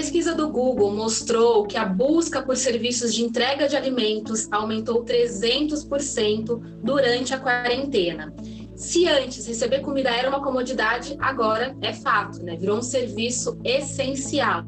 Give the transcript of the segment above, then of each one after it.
pesquisa do Google mostrou que a busca por serviços de entrega de alimentos aumentou 300% durante a quarentena. Se antes receber comida era uma comodidade, agora é fato, né? Virou um serviço essencial.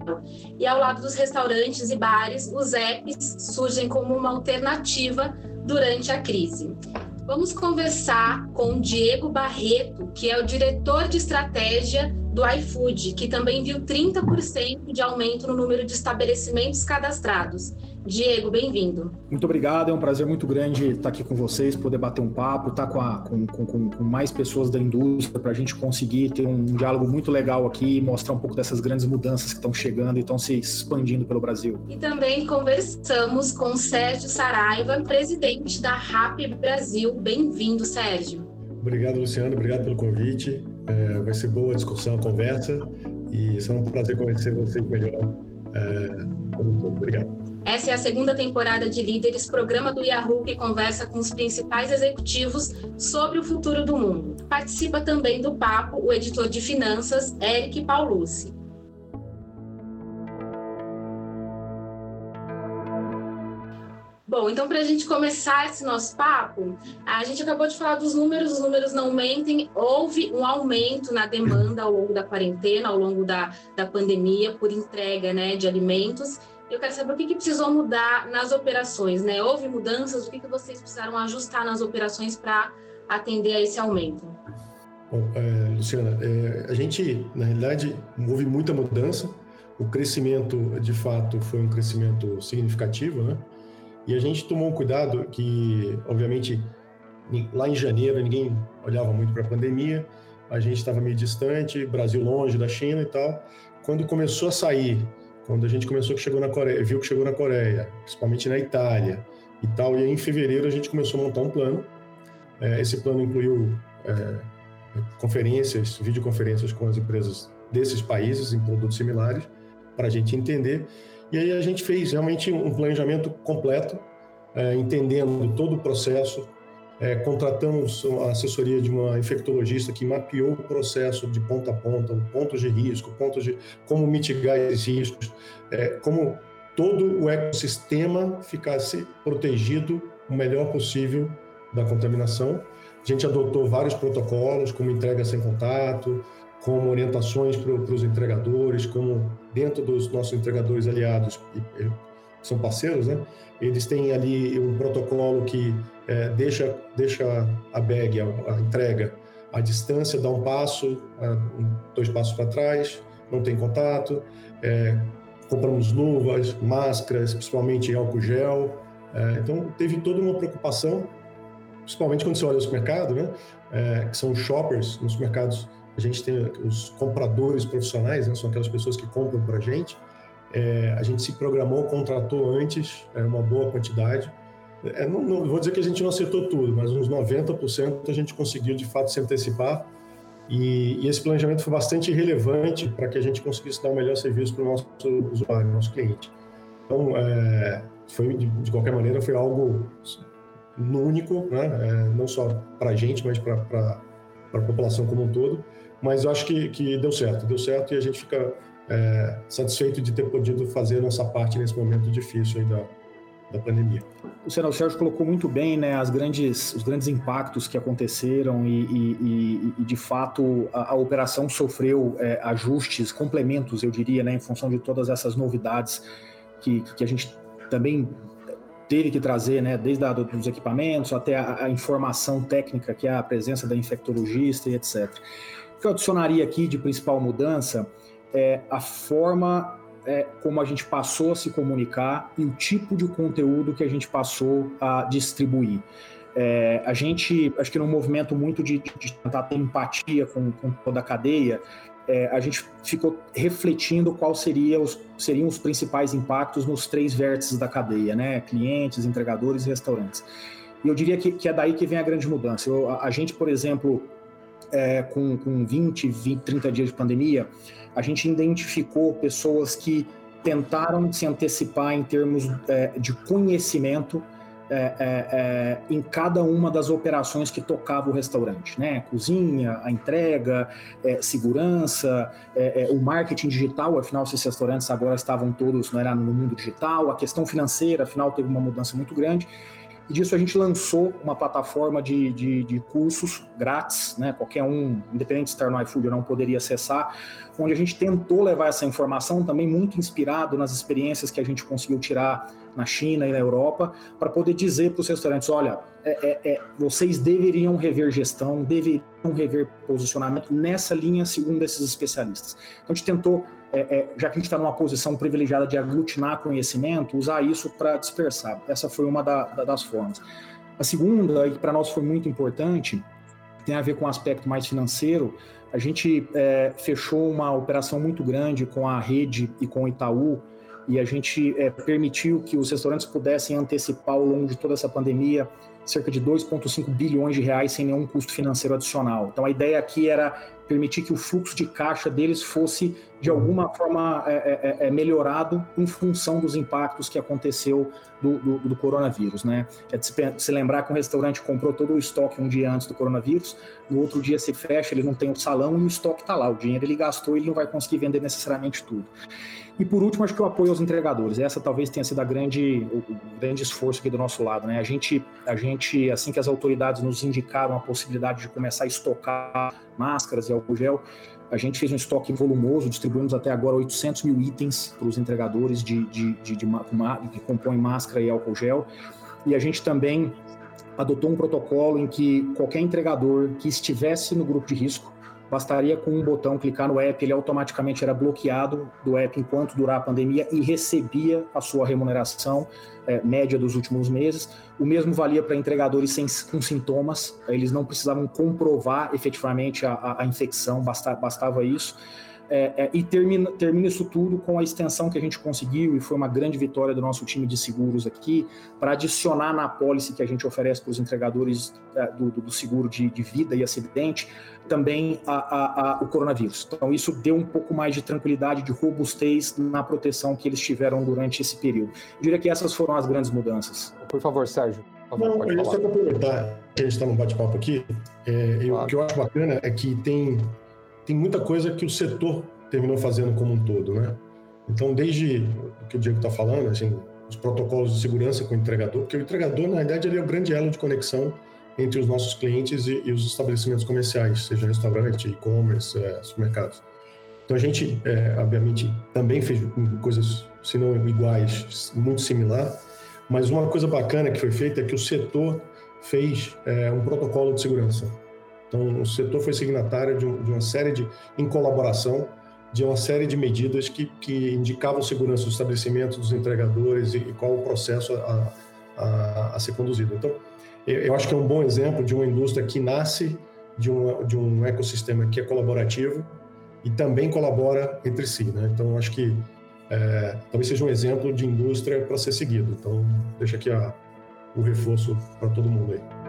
E ao lado dos restaurantes e bares, os apps surgem como uma alternativa durante a crise. Vamos conversar com Diego Barreto, que é o diretor de estratégia do iFood, que também viu 30% de aumento no número de estabelecimentos cadastrados. Diego, bem-vindo. Muito obrigado, é um prazer muito grande estar aqui com vocês, poder bater um papo, estar com, a, com, com, com mais pessoas da indústria, para a gente conseguir ter um diálogo muito legal aqui e mostrar um pouco dessas grandes mudanças que estão chegando e estão se expandindo pelo Brasil. E também conversamos com Sérgio Saraiva, presidente da RAP Brasil. Bem-vindo, Sérgio. Obrigado, Luciano, obrigado pelo convite. É, vai ser boa a discussão, a conversa, e será um prazer conhecer vocês melhor. É, obrigado. Essa é a segunda temporada de Líderes, programa do Yahoo que conversa com os principais executivos sobre o futuro do mundo. Participa também do papo o editor de finanças, Eric Paulucci. Bom, então para a gente começar esse nosso papo, a gente acabou de falar dos números, os números não mentem, houve um aumento na demanda ao longo da quarentena, ao longo da, da pandemia, por entrega né, de alimentos, eu quero saber o que, que precisou mudar nas operações, né? Houve mudanças? O que, que vocês precisaram ajustar nas operações para atender a esse aumento? Bom, é, Luciana, é, a gente, na realidade, houve muita mudança. O crescimento, de fato, foi um crescimento significativo, né? E a gente tomou um cuidado que, obviamente, lá em janeiro ninguém olhava muito para a pandemia, a gente estava meio distante, Brasil longe da China e tal. Quando começou a sair quando a gente começou que chegou na Coreia, viu que chegou na Coreia, principalmente na Itália e tal, e aí em fevereiro a gente começou a montar um plano. É, esse plano incluiu é, conferências, videoconferências com as empresas desses países em produtos similares, para a gente entender. E aí a gente fez realmente um planejamento completo, é, entendendo todo o processo, é, contratamos a assessoria de uma infectologista que mapeou o processo de ponta a ponta, pontos de risco, pontos de como mitigar esses riscos, é, como todo o ecossistema ficasse protegido o melhor possível da contaminação. A gente adotou vários protocolos, como entrega sem contato, como orientações para os entregadores, como dentro dos nossos entregadores aliados, que são parceiros, né? Eles têm ali um protocolo que é, deixa, deixa a bag, a, a, entrega, a distância, dá um passo, dois passos para trás, não tem contato. É, compramos luvas, máscaras, principalmente álcool gel. É, então, teve toda uma preocupação, principalmente quando você olha o supermercado, né? É, que são shoppers, nos mercados a gente tem os compradores profissionais, né? são aquelas pessoas que compram para a gente. É, a gente se programou, contratou antes é, uma boa quantidade é, não, não, vou dizer que a gente não acertou tudo, mas uns 90% a gente conseguiu de fato se antecipar. E, e esse planejamento foi bastante relevante para que a gente conseguisse dar o um melhor serviço para o nosso usuário, nosso cliente. Então, é, foi de, de, qualquer maneira, foi algo único, né? É, não só para a gente, mas para a população como um todo. Mas eu acho que, que deu certo, deu certo e a gente fica é, satisfeito de ter podido fazer a nossa parte nesse momento difícil da, da pandemia. O senador Sérgio colocou muito bem né, as grandes, os grandes impactos que aconteceram e, e, e de fato, a, a operação sofreu é, ajustes, complementos, eu diria, né, em função de todas essas novidades que, que a gente também teve que trazer, né, desde a, dos equipamentos até a, a, informação técnica, que é a presença da infectologista e etc. Que eu adicionaria aqui de principal mudança é a forma é, como a gente passou a se comunicar e o tipo de conteúdo que a gente passou a distribuir. É, a gente, acho que num movimento muito de, de tentar ter empatia com, com toda a cadeia, é, a gente ficou refletindo quais seria os, seriam os principais impactos nos três vértices da cadeia, né? Clientes, entregadores e restaurantes. E eu diria que, que é daí que vem a grande mudança. Eu, a, a, gente, por exemplo, é, com, com 20, 20, 30 dias de pandemia, a gente identificou pessoas que tentaram se antecipar em termos é, de conhecimento é, é, é, em cada uma das operações que tocava o restaurante, né? Cozinha, a entrega, é, segurança, o marketing digital, afinal, esses restaurantes agora estavam todos, não era no mundo digital, a questão financeira, afinal, teve uma mudança muito grande. E disso a gente lançou uma plataforma de, de, de cursos grátis, né? qualquer um, independente de estar no iFood ou não, poderia acessar, onde a gente tentou levar essa informação também muito inspirado nas experiências que a gente conseguiu tirar na China e na Europa, para poder dizer para os restaurantes: olha, é, é, é, vocês deveriam rever gestão, deveriam rever posicionamento nessa linha, segundo esses especialistas. Então a gente tentou, é, é, já que a gente está numa posição privilegiada de aglutinar conhecimento, usar isso para dispersar. Essa foi uma da, da, das formas. A segunda, e para nós foi muito importante, tem a ver com o aspecto mais financeiro. A gente é, fechou uma operação muito grande com a rede e com o Itaú e a gente é, permitiu que os restaurantes pudessem antecipar ao longo de toda essa pandemia cerca de 2,5 bilhões de reais sem nenhum custo financeiro adicional. Então a ideia aqui era permitir que o fluxo de caixa deles fosse de alguma forma é, é, é, é melhorado em função dos impactos que aconteceu do, do, do coronavírus, né? É de se, se, lembrar que um restaurante comprou todo o estoque um dia antes do coronavírus, no outro dia se fecha, ele não tem o salão e o estoque está lá, o dinheiro ele gastou, ele não vai conseguir vender necessariamente tudo. E por último, acho que o apoio aos entregadores. Essa talvez tenha sido a grande, o, o grande esforço aqui do nosso lado. Né? A, gente, a gente, assim que as autoridades nos indicaram a possibilidade de começar a estocar máscaras e álcool gel, a gente fez um estoque volumoso, distribuímos até agora 800 mil itens para os entregadores de, de, de, de, que compõem máscara e álcool gel. E a gente também adotou um protocolo em que qualquer entregador que estivesse no grupo de risco, bastaria com um botão clicar no app, ele automaticamente era bloqueado do app enquanto durar a pandemia e recebia a sua remuneração é, média dos últimos meses. O mesmo valia para entregadores sem, com sintomas, eles não precisavam comprovar efetivamente a, a, a infecção, basta, bastava isso. É, é, e termina, termina isso tudo com a extensão que a gente conseguiu, e foi uma grande vitória do nosso time de seguros aqui, para adicionar na apólice que a gente oferece para os entregadores é, do, do, seguro de, de, vida e acidente, também a, a, a, o coronavírus. Então, isso deu um pouco mais de tranquilidade, de robustez na proteção que eles tiveram durante esse período. Eu diria que essas foram as grandes mudanças. Por favor, Sérgio. Por favor, Não, eu só para aproveitar que a gente está num bate-papo aqui, é, eu, claro. o que eu acho bacana é que tem tem muita coisa que o setor terminou fazendo como um todo, né? Então, desde o que o Diego está falando, assim, os protocolos de segurança com o entregador, porque o entregador, na verdade, ele é o grande elo de conexão entre os nossos clientes e, e os estabelecimentos comerciais, seja restaurante, e-commerce, é, supermercados. Então, a gente, é, obviamente, também fez coisas, se não iguais, muito similar, mas uma coisa bacana que foi feita é que o setor fez é, um protocolo de segurança. Então, o setor foi signatário de, um, uma série de, em colaboração, de uma série de medidas que, que indicavam segurança dos estabelecimentos, dos entregadores e, e qual o processo a, a, a, ser conduzido. Então, eu acho que é um bom exemplo de uma indústria que nasce de um, de um ecossistema que é colaborativo e também colabora entre si. Né? Então, eu acho que é, talvez seja um exemplo de indústria para ser seguido. Então, deixa aqui a, o reforço para todo mundo aí.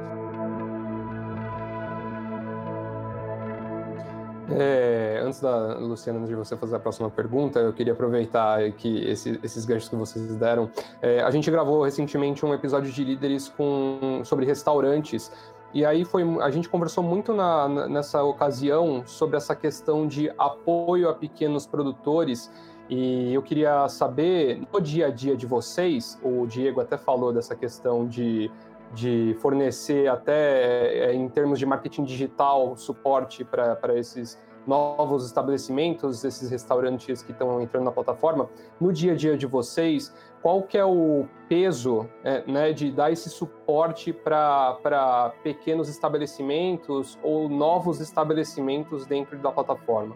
É, antes da Luciana, de você fazer a próxima pergunta, eu queria aproveitar que esse, esses ganchos que vocês deram. É, a gente gravou recentemente um episódio de líderes com, sobre restaurantes. E aí foi, a gente conversou muito na, nessa ocasião sobre essa questão de apoio a pequenos produtores. E eu queria saber, no dia a dia de vocês, o Diego até falou dessa questão de de fornecer até é, em termos de marketing digital suporte para esses novos estabelecimentos, esses restaurantes que estão entrando na plataforma, no dia a dia de vocês, qual que é o peso é, né, de dar esse suporte para pequenos estabelecimentos ou novos estabelecimentos dentro da plataforma?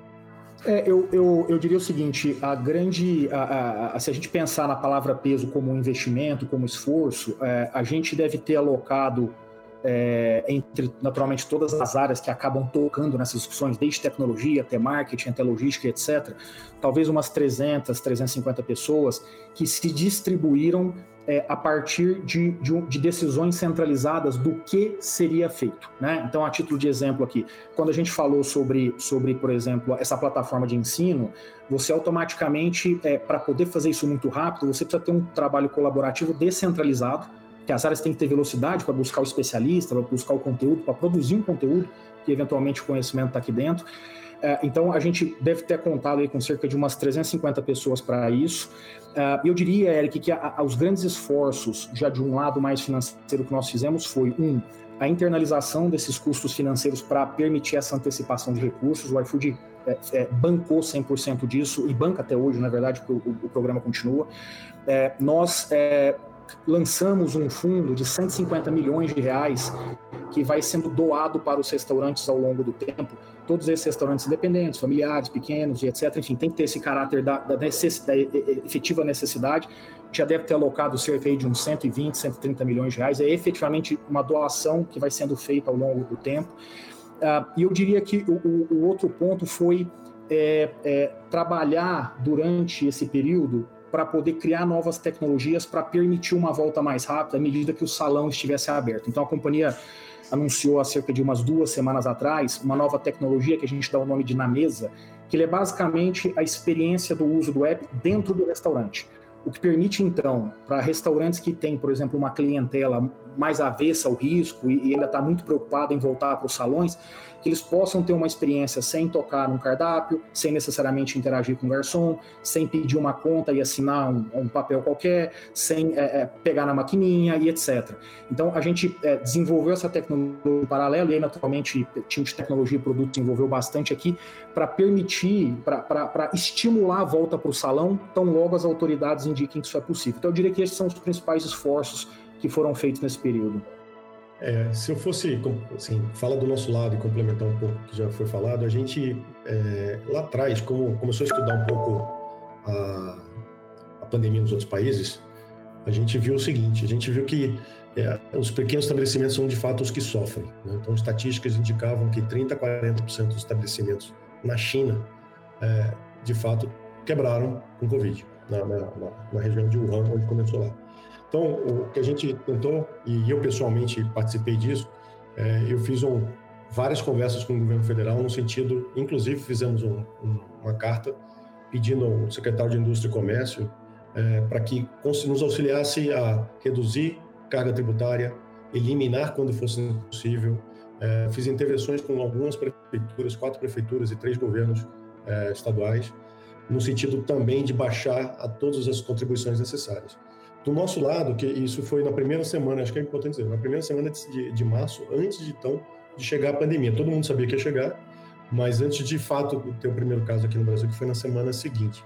É, eu, eu, eu diria o seguinte: a grande. A, a, se a gente pensar na palavra peso como investimento, como esforço, é, a gente deve ter alocado é, entre naturalmente todas as áreas que acabam tocando nessas discussões, desde tecnologia até marketing, até logística, etc. Talvez umas 300, 350 pessoas que se distribuíram é, a partir de, de, de, decisões centralizadas do que seria feito. Né? Então, a título de exemplo aqui, quando a gente falou sobre, sobre por exemplo, essa plataforma de ensino, você automaticamente, é, para poder fazer isso muito rápido, você precisa ter um trabalho colaborativo descentralizado que as áreas têm que ter velocidade para buscar o especialista, para buscar o conteúdo, para produzir um conteúdo, que eventualmente o conhecimento está aqui dentro. É, então, a gente deve ter contado aí com cerca de umas 350 pessoas para isso. É, eu diria, Eric, que os grandes esforços, já de um lado mais financeiro que nós fizemos, foi, um, a internalização desses custos financeiros para permitir essa antecipação de recursos. O iFood é, é, bancou 100% disso, e banca até hoje, na verdade, porque o, o, programa continua. É, nós é, lançamos um fundo de 150 milhões de reais que vai sendo doado para os restaurantes ao longo do tempo. Todos esses restaurantes independentes, familiares, pequenos e etc. Enfim, tem que ter esse caráter da, da, necessidade, da efetiva necessidade. Já deve ter alocado cerca de uns 120, 130 milhões de reais. É efetivamente uma doação que vai sendo feita ao longo do tempo. Uh, e eu diria que o, o outro ponto foi é, é, trabalhar durante esse período para poder criar novas tecnologias para permitir uma volta mais rápida à medida que o salão estivesse aberto. Então a companhia anunciou há cerca de umas duas semanas atrás uma nova tecnologia que a gente dá o nome de na mesa, que é basicamente a experiência do uso do app dentro do restaurante. O que permite, então, para restaurantes que têm, por exemplo, uma clientela mais avessa ao risco e, e ainda está muito preocupada em voltar para os salões, que eles possam ter uma experiência sem tocar num cardápio, sem necessariamente interagir com o garçom, sem pedir uma conta e assinar um, um papel qualquer, sem é, é, pegar na maquininha e etc. Então, a gente é, desenvolveu essa tecnologia em paralelo, e aí, naturalmente, time de tecnologia e produto desenvolveu bastante aqui, para permitir, para estimular a volta para o salão, tão logo as autoridades indiquem que isso é possível. Então, eu diria que esses são os principais esforços que foram feitos nesse período. É, se eu fosse, assim, fala do nosso lado e complementar um pouco o que já foi falado, a gente, é, lá atrás, como começou a estudar um pouco a, a, pandemia nos outros países, a gente viu o seguinte, a gente viu que é, os pequenos estabelecimentos são de fato os que sofrem. Né? Então, estatísticas indicavam que 30% a 40% dos estabelecimentos na China, é, de fato, quebraram com Covid, na, na, na região de Wuhan, onde começou lá. Então, o que a gente tentou, e eu pessoalmente participei disso, é, eu fiz um, várias conversas com o governo federal no sentido, inclusive fizemos um, um, uma carta pedindo ao secretário de Indústria e Comércio é, para que nos auxiliasse a reduzir carga tributária, eliminar quando fosse possível. É, fiz intervenções com algumas prefeituras, quatro prefeituras e três governos é, estaduais, no sentido também de baixar a todas as contribuições necessárias. Do nosso lado, que isso foi na primeira semana, acho que é importante dizer, na primeira semana de, de março, antes de então de chegar a pandemia. Todo mundo sabia que ia chegar, mas antes de fato ter o primeiro caso aqui no Brasil, que foi na semana seguinte.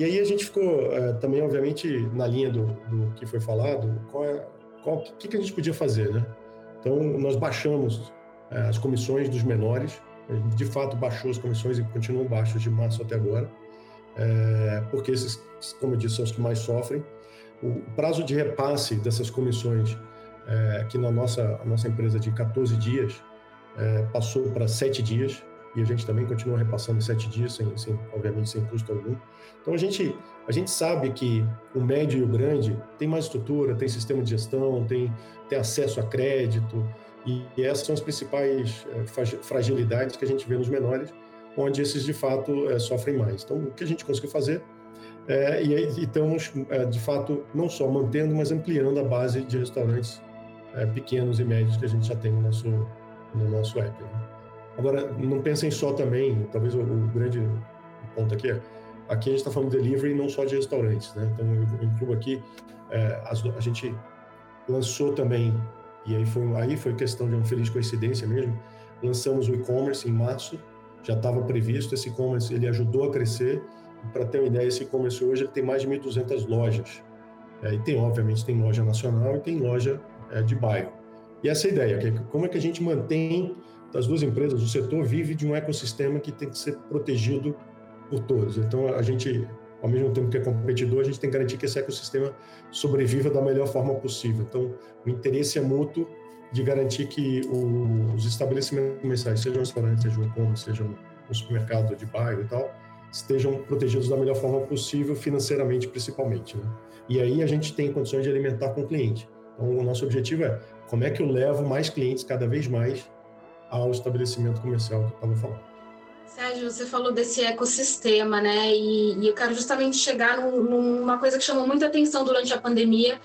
E aí a gente ficou é, também, obviamente, na linha do, do que foi falado, qual é, qual, que, que a gente podia fazer, né? Então, nós baixamos é, as comissões dos menores, de fato baixou as comissões e continuam baixas de março até agora, é, porque esses, como eu disse, são os que mais sofrem. O prazo de repasse dessas comissões, é, aqui na nossa, nossa empresa de 14 dias, é, passou para 7 dias, e a gente também continua repassando 7 dias, sem, sem, obviamente sem custo algum. Então a gente, a gente sabe que o médio e o grande tem mais estrutura, tem sistema de gestão, tem, tem acesso a crédito, e, essas são as principais é, fragilidades que a gente vê nos menores, onde esses de fato sofrem mais. Então o que a gente conseguiu fazer é, e, e, estamos, é, de fato, não só mantendo, mas ampliando a base de restaurantes é, pequenos e médios que a gente já tem no nosso, no nosso app. Né? Agora, não pensem só também, talvez o, o grande ponto aqui é, aqui a gente está falando de delivery não só de restaurantes, né? Então, eu incluo aqui, é, as, a gente lançou também, e aí foi, aí foi questão de uma feliz coincidência mesmo, lançamos o e-commerce em março, já estava previsto, esse e-commerce ele ajudou a crescer, para ter uma ideia, esse e-commerce hoje ele tem mais de 1.200 lojas. É, e tem, obviamente, tem loja nacional e tem loja é, de bairro. E essa é a ideia, que é como é que a gente mantém das duas empresas, o setor vive de um ecossistema que tem que ser protegido por todos. Então, a gente, ao mesmo tempo que é competidor, a gente tem que garantir que esse ecossistema sobreviva da melhor forma possível. Então, o interesse é mútuo de garantir que os estabelecimentos comerciais, sejam restaurantes, sejam e-commerce, sejam um supermercado de bairro e tal, estejam protegidos da melhor forma possível, financeiramente principalmente. Né? E aí a gente tem condições de alimentar com o cliente. Então, o nosso objetivo é como é que eu levo mais clientes cada vez mais ao estabelecimento comercial que eu estava falando. Sérgio, você falou desse ecossistema, né? E, e eu quero justamente chegar num, numa coisa que chamou muita atenção durante a pandemia,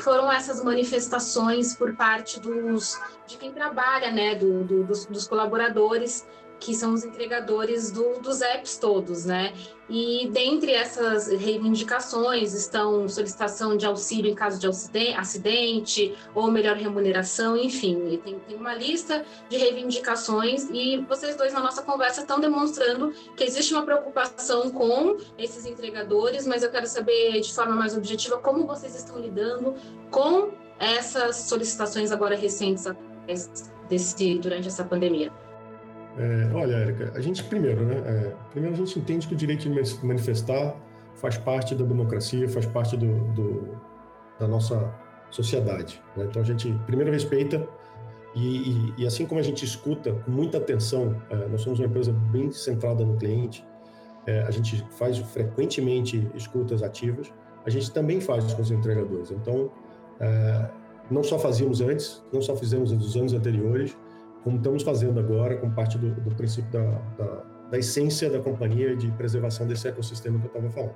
foram essas manifestações por parte dos de quem trabalha, né, do, do, dos, dos colaboradores que são os entregadores do, dos apps todos, né? E dentre essas reivindicações estão solicitação de auxílio em caso de acidente ou melhor remuneração, enfim, tem, tem uma lista de reivindicações e vocês dois na nossa conversa estão demonstrando que existe uma preocupação com esses entregadores, mas eu quero saber de forma mais objetiva como vocês estão lidando com essas solicitações agora recentes desse, durante essa pandemia. É, olha, Érica, a gente primeiro, né? É, primeiro a gente entende que o direito de manifestar faz parte da democracia, faz parte do, do da nossa sociedade. Né? Então a gente primeiro respeita e, e, e, assim como a gente escuta com muita atenção, é, nós somos uma empresa bem centrada no cliente, é, a gente faz frequentemente escutas ativas, a gente também faz com os entregadores. Então é, não só fazíamos antes, não só fizemos nos anos anteriores, como estamos fazendo agora, com parte do, do princípio da, da, da, essência da companhia de preservação desse ecossistema que eu estava falando.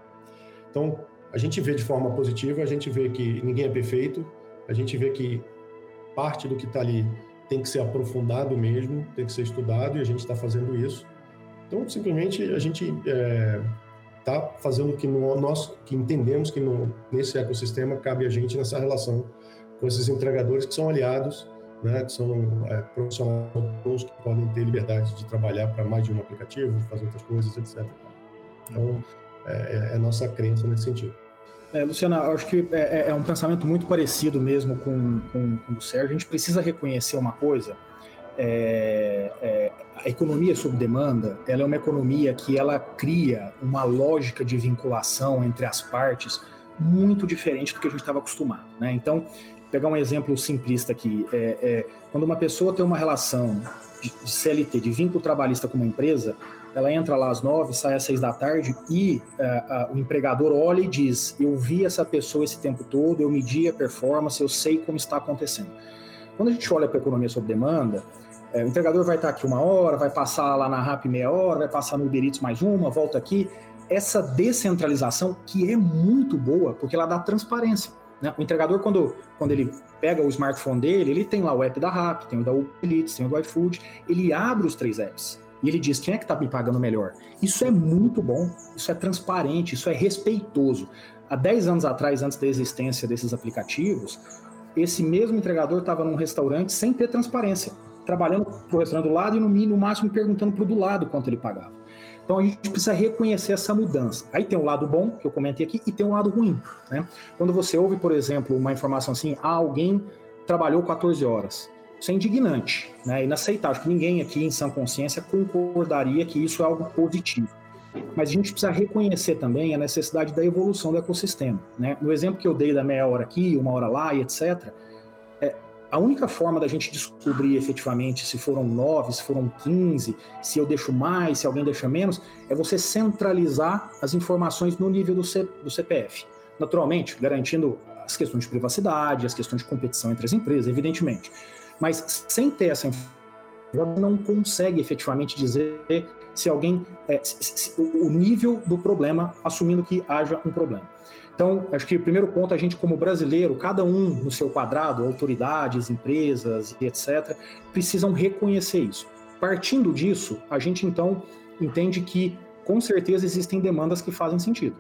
Então, a gente vê de forma positiva, a gente vê que ninguém é perfeito, a gente vê que parte do que está ali tem que ser aprofundado mesmo, tem que ser estudado e a gente está fazendo isso. Então, simplesmente a gente está é, tá fazendo o que nós que entendemos que no, nesse ecossistema cabe a gente nessa relação com esses entregadores que são aliados né, que são é, profissionais que podem ter liberdade de trabalhar para mais de um aplicativo, fazer outras coisas, etc. Então, é, é, é nossa crença nesse sentido. É, Luciana, acho que é, é, é, um pensamento muito parecido mesmo com, com, com, o Sérgio. A gente precisa reconhecer uma coisa. A economia sob demanda, ela é uma economia que ela cria uma lógica de vinculação entre as partes muito diferente do que a gente estava acostumado. Né? Então, pegar um exemplo simplista aqui. É, é, quando uma pessoa tem uma relação de, de, CLT, de vínculo trabalhista com uma empresa, ela entra lá às nove, sai às seis da tarde e é, o empregador olha e diz: Eu vi essa pessoa esse tempo todo, eu medi a performance, eu sei como está acontecendo. Quando a gente olha para a economia sob demanda, é, o entregador vai estar aqui uma hora, vai passar lá na RAP meia hora, vai passar no Uber Eats mais uma, volta aqui. Essa descentralização, que é muito boa, porque ela dá transparência. Né? O entregador, quando, quando ele pega o smartphone dele, ele tem lá o app da Rappi, tem o da Uber Eats, tem o do iFood, ele abre os três apps e ele diz quem é que está me pagando melhor. Isso é muito bom, isso é transparente, isso é respeitoso. Há 10 anos atrás, antes da existência desses aplicativos, esse mesmo entregador estava num restaurante sem ter transparência, trabalhando para o restaurante do lado e no, no máximo perguntando para o do lado quanto ele pagava. Então a gente precisa reconhecer essa mudança. Aí tem o um lado bom, que eu comentei aqui, e tem um lado ruim. Né? Quando você ouve, por exemplo, uma informação assim, ah, alguém trabalhou 14 horas. Isso é indignante, né? inaceitável. Acho que ninguém aqui em sã consciência concordaria que isso é algo positivo. Mas a gente precisa reconhecer também a necessidade da evolução do ecossistema. Né? No exemplo que eu dei da meia hora aqui, uma hora lá e etc., a única forma da gente descobrir efetivamente se foram nove, se foram 15, se eu deixo mais, se alguém deixa menos, é você centralizar as informações no nível do, C, do CPF. Naturalmente, garantindo as questões de privacidade, as questões de competição entre as empresas, evidentemente. Mas sem ter essa informação, não consegue efetivamente dizer se alguém. É, se, se, o nível do problema, assumindo que haja um problema. Então, acho que o primeiro ponto, a gente como brasileiro, cada um no seu quadrado, autoridades, empresas e etc., precisam reconhecer isso. Partindo disso, a gente então entende que com certeza existem demandas que fazem sentido.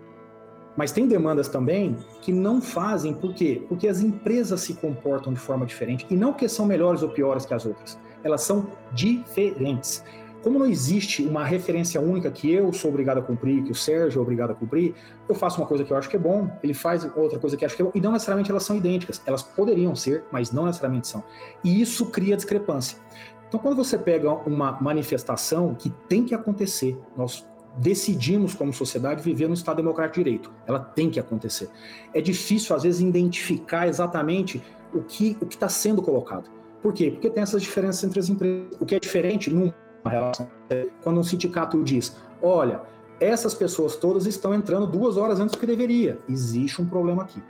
Mas tem demandas também que não fazem, por quê? Porque as empresas se comportam de forma diferente e não que são melhores ou piores que as outras, elas são diferentes. Como não existe uma referência única que eu sou obrigado a cumprir, que o Sérgio é obrigado a cumprir, eu faço uma coisa que eu acho que é bom, ele faz outra coisa que eu acho que é bom, e não necessariamente elas são idênticas. Elas poderiam ser, mas não necessariamente são. E isso cria discrepância. Então, quando você pega uma manifestação que tem que acontecer, nós decidimos como sociedade viver no Estado Democrático de Direito. Ela tem que acontecer. É difícil, às vezes, identificar exatamente o que o está sendo colocado. Por quê? Porque tem essas diferenças entre as empresas. O que é diferente num relação. Quando um sindicato diz, olha, essas pessoas todas estão entrando duas horas antes do que deveria, existe um problema aqui.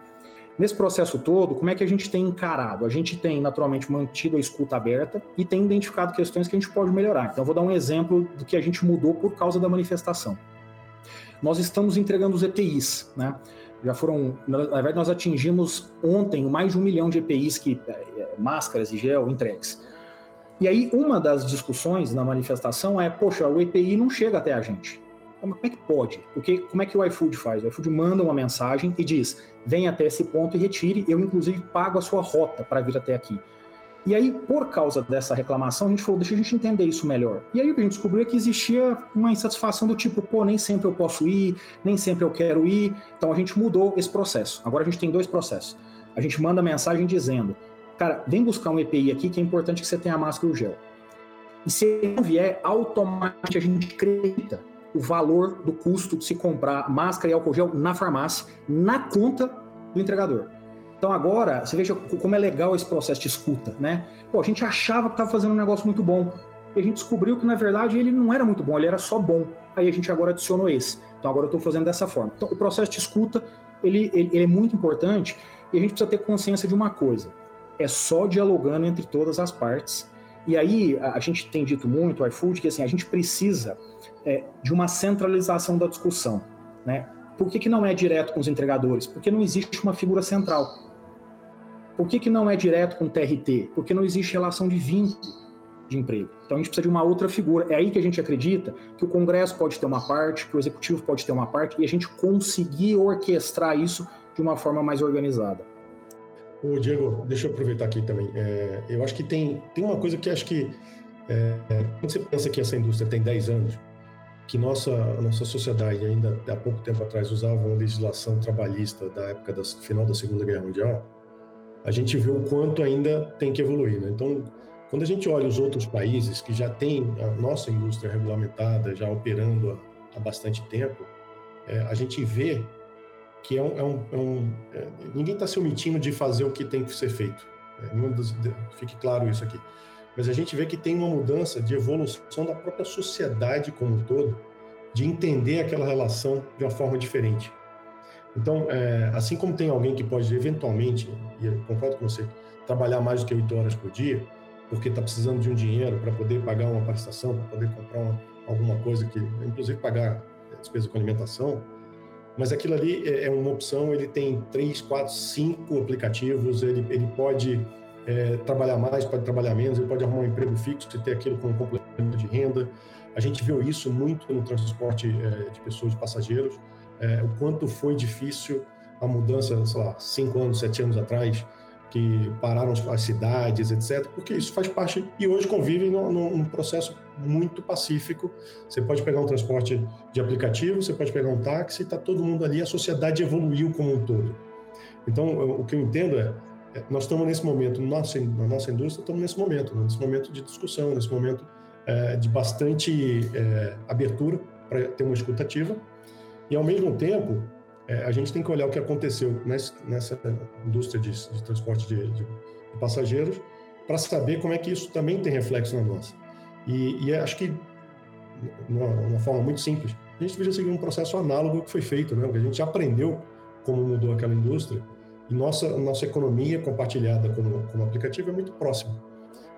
Nesse processo todo, como é que a gente tem encarado? A gente tem, naturalmente, mantido a escuta aberta e tem identificado questões que a gente pode melhorar. Então, vou dar um exemplo do que a gente mudou por causa da manifestação. Nós estamos entregando os EPIs, né? Já foram, na verdade, nós atingimos ontem mais de um milhão de EPIs, que, é, é, máscaras e gel entregues. E aí, uma das discussões na manifestação é: poxa, o EPI não chega até a gente. Como é que pode? Porque como é que o iFood faz? O iFood manda uma mensagem e diz: vem até esse ponto e retire, eu inclusive pago a sua rota para vir até aqui. E aí, por causa dessa reclamação, a gente falou, deixa a gente entender isso melhor. E aí o que a gente descobriu é que existia uma insatisfação do tipo, pô, nem sempre eu posso ir, nem sempre eu quero ir. Então a gente mudou esse processo. Agora a gente tem dois processos. A gente manda mensagem dizendo, cara, vem buscar um EPI aqui que é importante que você tenha a máscara e o gel. E se ele não vier, automaticamente a gente acredita o valor do custo de se comprar máscara e álcool gel na farmácia, na conta do entregador. Então agora, você veja como é legal esse processo de escuta, né? Pô, a gente achava que estava fazendo um negócio muito bom. E a gente descobriu que, na verdade, ele não era muito bom, ele era só bom. Aí a gente agora adicionou esse. Então agora eu estou fazendo dessa forma. Então o processo de escuta, ele, ele, ele é muito importante e a gente precisa ter consciência de uma coisa. É só dialogando entre todas as partes. E aí a, a gente tem dito muito, o iFood, que assim, a gente precisa é, de uma centralização da discussão, né? Por que, que não é direto com os entregadores? Porque não existe uma figura central. Por que, que não é direto com o TRT? Porque não existe relação de vínculo de emprego. Então a gente precisa de uma outra figura. É aí que a gente acredita que o Congresso pode ter uma parte, que o Executivo pode ter uma parte, e a gente conseguir orquestrar isso de uma forma mais organizada. Ô, Diego, deixa eu aproveitar aqui também. É, eu acho que tem, tem uma coisa que acho que, é, quando você pensa que essa indústria tem 10 anos, que nossa, nossa sociedade ainda há pouco tempo atrás usava uma legislação trabalhista da época do final da Segunda Guerra Mundial, a gente vê o quanto ainda tem que evoluir. Né? Então, quando a gente olha os outros países que já têm a nossa indústria regulamentada, já operando há, há bastante tempo, é, a gente vê que é um, é um, é um é, ninguém está se omitindo de fazer o que tem que ser feito. É, fique claro isso aqui. Mas a gente vê que tem uma mudança de evolução da própria sociedade como um todo, de entender aquela relação de uma forma diferente. Então, é, assim como tem alguém que pode eventualmente, e eu concordo com você, trabalhar mais do que oito horas por dia, porque está precisando de um dinheiro para poder pagar uma prestação, para poder comprar uma, alguma coisa que, inclusive pagar despesa com alimentação, mas aquilo ali é, é uma opção. Ele tem três, quatro, cinco aplicativos. Ele, ele pode é, trabalhar mais, pode trabalhar menos. Ele pode arrumar um emprego fixo e ter aquilo como complemento de renda. A gente viu isso muito no transporte é, de pessoas, de passageiros é, o quanto foi difícil a mudança, sei lá, cinco anos, sete anos atrás, que pararam as cidades, etc., porque isso faz parte, e hoje convive num, processo muito pacífico. Você pode pegar um transporte de aplicativo, você pode pegar um táxi, está todo mundo ali, a sociedade evoluiu como um todo. Então, o que eu entendo é, é nós estamos nesse momento, nossa, na nossa indústria, estamos nesse momento, né? nesse momento de discussão, nesse momento é, de bastante é, abertura para ter uma escutativa, e, ao mesmo tempo, é, a gente tem que olhar o que aconteceu nessa, nessa indústria de, de transporte de, de, passageiros para saber como é que isso também tem reflexo na nossa. E, e acho que, de uma, forma muito simples, a gente deveria seguir um processo análogo ao que foi feito, né? Porque a gente aprendeu como mudou aquela indústria e nossa, nossa economia compartilhada como, como aplicativo é muito próxima.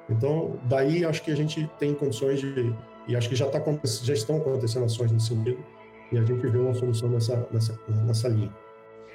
Então, daí acho que a gente tem condições de, e acho que já, tá, já estão acontecendo ações nesse sentido, e a gente vê uma solução nessa, nessa, nessa linha.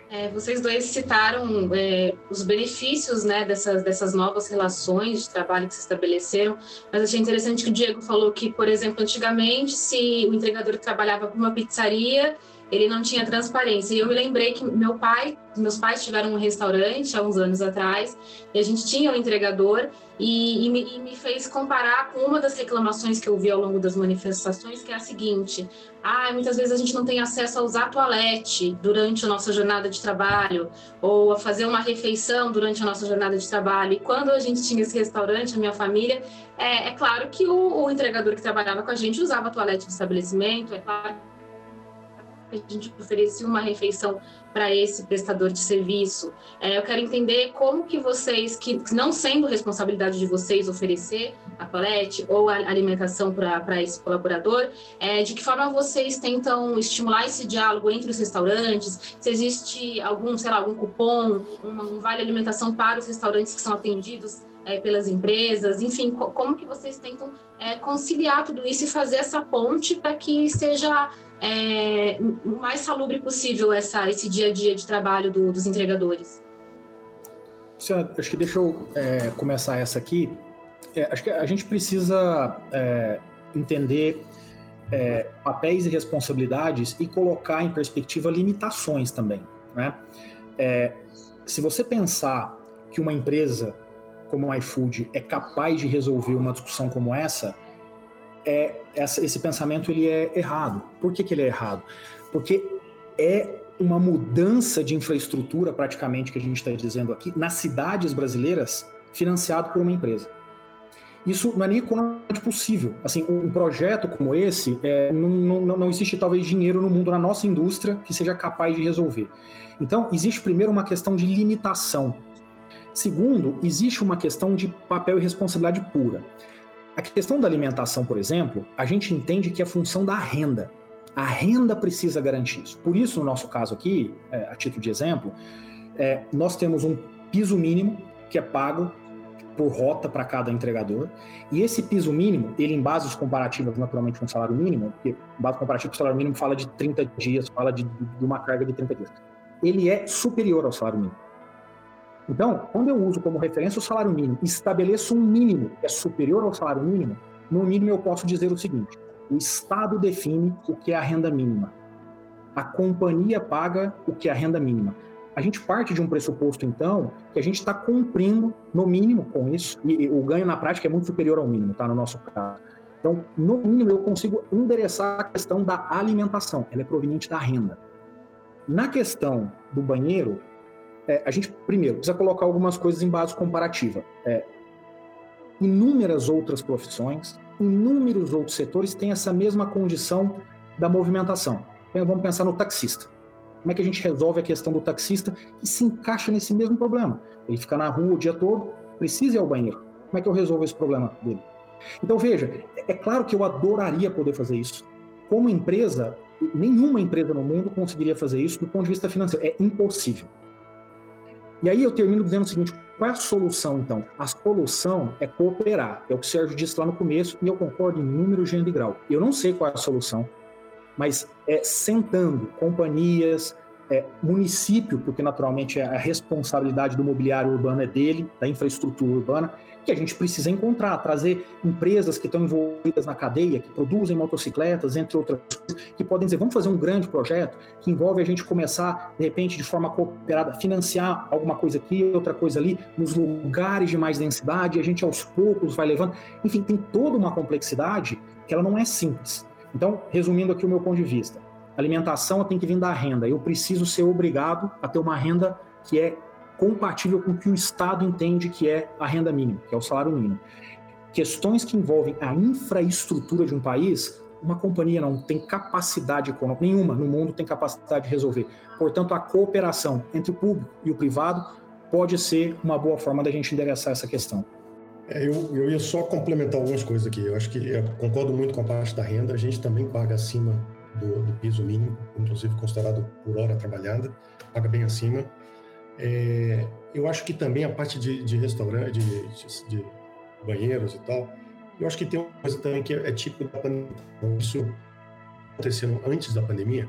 É, vocês dois citaram é, os benefícios né, dessas, dessas novas relações de trabalho que se estabeleceram, mas achei interessante que o Diego falou que, por exemplo, antigamente, se o entregador trabalhava com uma pizzaria, ele não tinha transparência. E eu me lembrei que meu pai, meus pais tiveram um restaurante há uns anos atrás, e a gente tinha um entregador, e, e, me, e, me, fez comparar com uma das reclamações que eu vi ao longo das manifestações, que é a seguinte: ah, muitas vezes a gente não tem acesso a usar toalete durante a nossa jornada de trabalho, ou a fazer uma refeição durante a nossa jornada de trabalho. E quando a gente tinha esse restaurante, a minha família, é, é claro que o, o entregador que trabalhava com a gente usava toalete do estabelecimento, é claro a gente oferecia uma refeição para esse prestador de serviço. É, eu quero entender como que vocês, que não sendo responsabilidade de vocês oferecer a palete ou a alimentação para esse colaborador, é, de que forma vocês tentam estimular esse diálogo entre os restaurantes? Se existe algum, sei lá, algum cupom, um, um vale alimentação para os restaurantes que são atendidos é, pelas empresas? Enfim, co como que vocês tentam é, conciliar tudo isso e fazer essa ponte para que seja é, o mais salubre possível essa, esse dia a dia de trabalho do, dos entregadores? Luciana, acho que deixa eu é, começar essa aqui. É, acho que a gente precisa é, entender é, papéis e responsabilidades e colocar em perspectiva limitações também. Né? É, se você pensar que uma empresa como o iFood é capaz de resolver uma discussão como essa, é, essa, esse pensamento ele é errado. Por que, que ele é errado? Porque é uma mudança de infraestrutura, praticamente, que a gente está dizendo aqui, nas cidades brasileiras, financiado por uma empresa. Isso não é nem economicamente possível. Assim, um projeto como esse, é, não, não, não existe talvez dinheiro no mundo, na nossa indústria, que seja capaz de resolver. Então, existe primeiro uma questão de limitação. Segundo, existe uma questão de papel e responsabilidade pura. A questão da alimentação, por exemplo, a gente entende que é função da renda. A renda precisa garantir isso. Por isso, no nosso caso aqui, é, a título de exemplo, é, nós temos um piso mínimo que é pago por rota para cada entregador. E esse piso mínimo, ele em bases comparativas, naturalmente, com o salário mínimo, porque base comparativa com o salário mínimo fala de 30 dias, fala de, de uma carga de 30 dias. Ele é superior ao salário mínimo. Então, quando eu uso como referência o salário mínimo, estabeleço um mínimo que é superior ao salário mínimo, no mínimo eu posso dizer o seguinte: o Estado define o que é a renda mínima. A companhia paga o que é a renda mínima. A gente parte de um pressuposto, então, que a gente está cumprindo, no mínimo, com isso, e o ganho na prática é muito superior ao mínimo, tá? No nosso caso. Então, no mínimo, eu consigo endereçar a questão da alimentação, ela é proveniente da renda. Na questão do banheiro, é, a gente, primeiro, precisa colocar algumas coisas em base comparativa. É, inúmeras outras profissões, inúmeros outros setores têm essa mesma condição da movimentação. Então, vamos pensar no taxista. Como é que a gente resolve a questão do taxista que se encaixa nesse mesmo problema? Ele fica na rua o dia todo, precisa ir ao banheiro. Como é que eu resolvo esse problema dele? Então, veja, é claro que eu adoraria poder fazer isso. Como empresa, nenhuma empresa no mundo conseguiria fazer isso do ponto de vista financeiro. É impossível. E aí eu termino dizendo o seguinte: qual é a solução, então? A solução é cooperar. É o que o Sérgio disse lá no começo, e eu concordo em número, gênero e grau. Eu não sei qual é a solução, mas é sentando companhias, é, município, porque naturalmente a responsabilidade do mobiliário urbano é dele, da infraestrutura urbana, que a gente precisa encontrar, trazer empresas que estão envolvidas na cadeia, que produzem motocicletas, entre outras coisas, que podem dizer, vamos fazer um grande projeto que envolve a gente começar, de repente, de forma cooperada, financiar alguma coisa aqui, outra coisa ali, nos lugares de mais densidade, a gente aos poucos vai levando. Enfim, tem toda uma complexidade que ela não é simples. Então, resumindo aqui o meu ponto de vista, alimentação tem que vir da renda. Eu preciso ser obrigado a ter uma renda que é compatível com o que o Estado entende que é a renda mínima, que é o salário mínimo. Questões que envolvem a infraestrutura de um país, uma companhia não tem capacidade econômica, nenhuma no mundo tem capacidade de resolver. Portanto, a cooperação entre o público e o privado pode ser uma boa forma da gente endereçar essa questão. É, eu, eu ia só complementar algumas coisas aqui. Eu acho que eu concordo muito com a parte da renda. A gente também paga acima do, do piso mínimo, inclusive considerado por hora trabalhada, paga bem acima. É, eu acho que também a parte de, de restaurante, de, de, de, banheiros e tal, eu acho que tem uma coisa também que é, é típico da pandemia. Isso acontecendo antes da pandemia,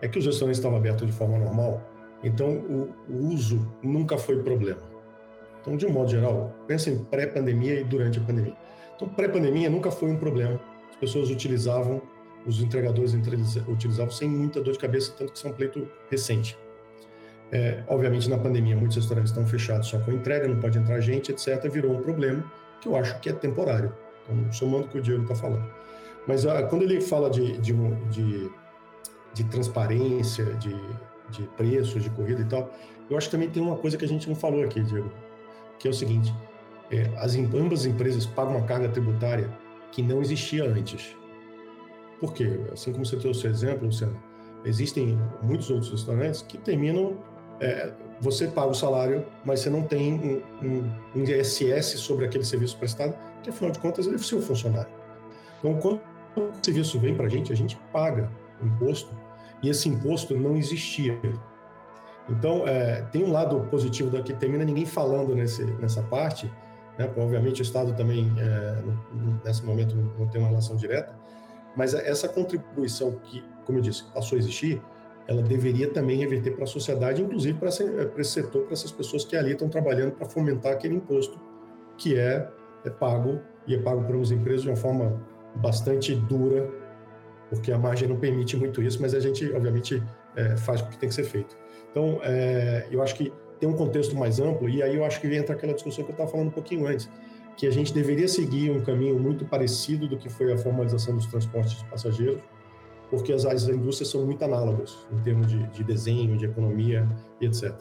é que os restaurantes estavam abertos de forma normal, então o, o uso nunca foi problema. Então, de um modo geral, pensa em pré-pandemia e durante a pandemia. Então, pré-pandemia nunca foi um problema. As pessoas utilizavam, os entregadores utilizavam sem muita dor de cabeça, tanto que é um pleito recente. É, obviamente, na pandemia, muitos restaurantes estão fechados só com entrega, não pode entrar gente, etc. Virou um problema que eu acho que é temporário. Então, somando o que o Diego está falando. Mas ah, quando ele fala de, de, de, de transparência, de, de preços, de corrida e tal, eu acho que também tem uma coisa que a gente não falou aqui, Diego, que é o seguinte: é, as ambas as empresas pagam uma carga tributária que não existia antes. Por quê? Assim como você trouxe o exemplo, Luciano, existem muitos outros restaurantes que terminam é, você paga o salário, mas você não tem um, um, um ISS sobre aquele serviço prestado, que afinal de contas ele é seu funcionário. Então, quando o serviço vem para a gente, a gente paga o imposto, e esse imposto não existia. Então, é, tem um lado positivo daqui, termina ninguém falando nesse, nessa parte, né? obviamente o Estado também, é, nesse momento, não tem uma relação direta, mas essa contribuição que, como eu disse, passou a existir, ela deveria também reverter para a sociedade, inclusive para esse, esse setor, para essas pessoas que ali estão trabalhando para fomentar aquele imposto que é, é pago e é pago por umas empresas de uma forma bastante dura, porque a margem não permite muito isso, mas a gente, obviamente, é, faz o que tem que ser feito. Então, é, eu acho que tem um contexto mais amplo, e aí eu acho que entra aquela discussão que eu estava falando um pouquinho antes, que a gente deveria seguir um caminho muito parecido do que foi a formalização dos transportes de passageiros, porque as, as indústrias são muito análogas em termos de, de desenho, de economia e etc.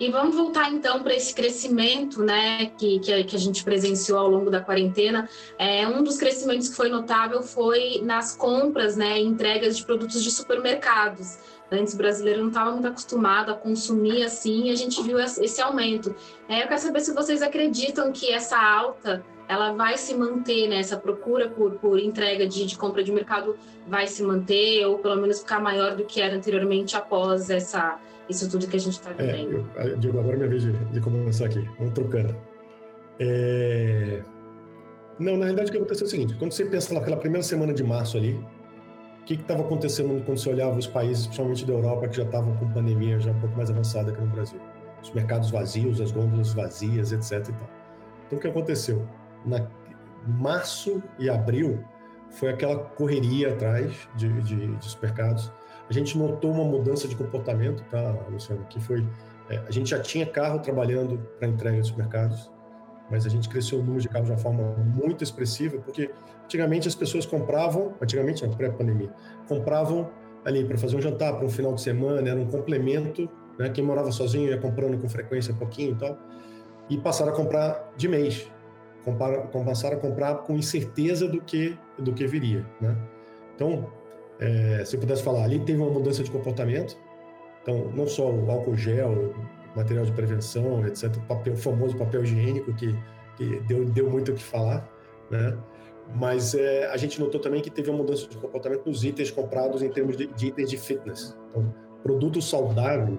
E vamos voltar então para esse crescimento né, que, que, a gente presenciou ao longo da quarentena. É, um dos crescimentos que foi notável foi nas compras né, entregas de produtos de supermercados. Antes o brasileiro não estava muito acostumado a consumir assim e a gente viu esse aumento. É, eu quero saber se vocês acreditam que essa alta ela vai se manter, né? Essa procura por, por entrega de, de compra de mercado vai se manter ou pelo menos ficar maior do que era anteriormente após essa isso tudo que a gente está vivendo. É, eu, Diego, agora é minha vez de, de começar aqui. Vamos trocando. É... Não, na realidade o que aconteceu é o seguinte: quando você pensa naquela primeira semana de março ali, que estava acontecendo quando você olhava os países, principalmente da Europa, que já estavam com pandemia já um pouco mais avançada que no Brasil? Os mercados vazios, as gôndolas vazias, etc. Então o que aconteceu? Na março e abril foi aquela correria atrás de, de, de supermercados a gente notou uma mudança de comportamento, tá, Luciano? Que foi, é, a gente já tinha carro trabalhando para entrega nos mercados, mas a gente cresceu o número de carros de uma forma muito expressiva, porque antigamente as pessoas compravam, antigamente, pré-pandemia, compravam ali para fazer um jantar, para um final de semana, era um complemento, né? Quem morava sozinho ia comprando com frequência pouquinho e tal, e passaram a comprar de mês, passaram a comprar com incerteza do que do que viria, né? Então, é, se eu pudesse falar, ali teve uma mudança de comportamento. Então, não só o álcool gel, material de prevenção, etc., o, papel, famoso papel higiênico, que, que deu, deu muito o que falar, né? Mas é, a gente notou também que teve uma mudança de comportamento nos itens comprados em termos de, de itens de fitness. Então, produto saudável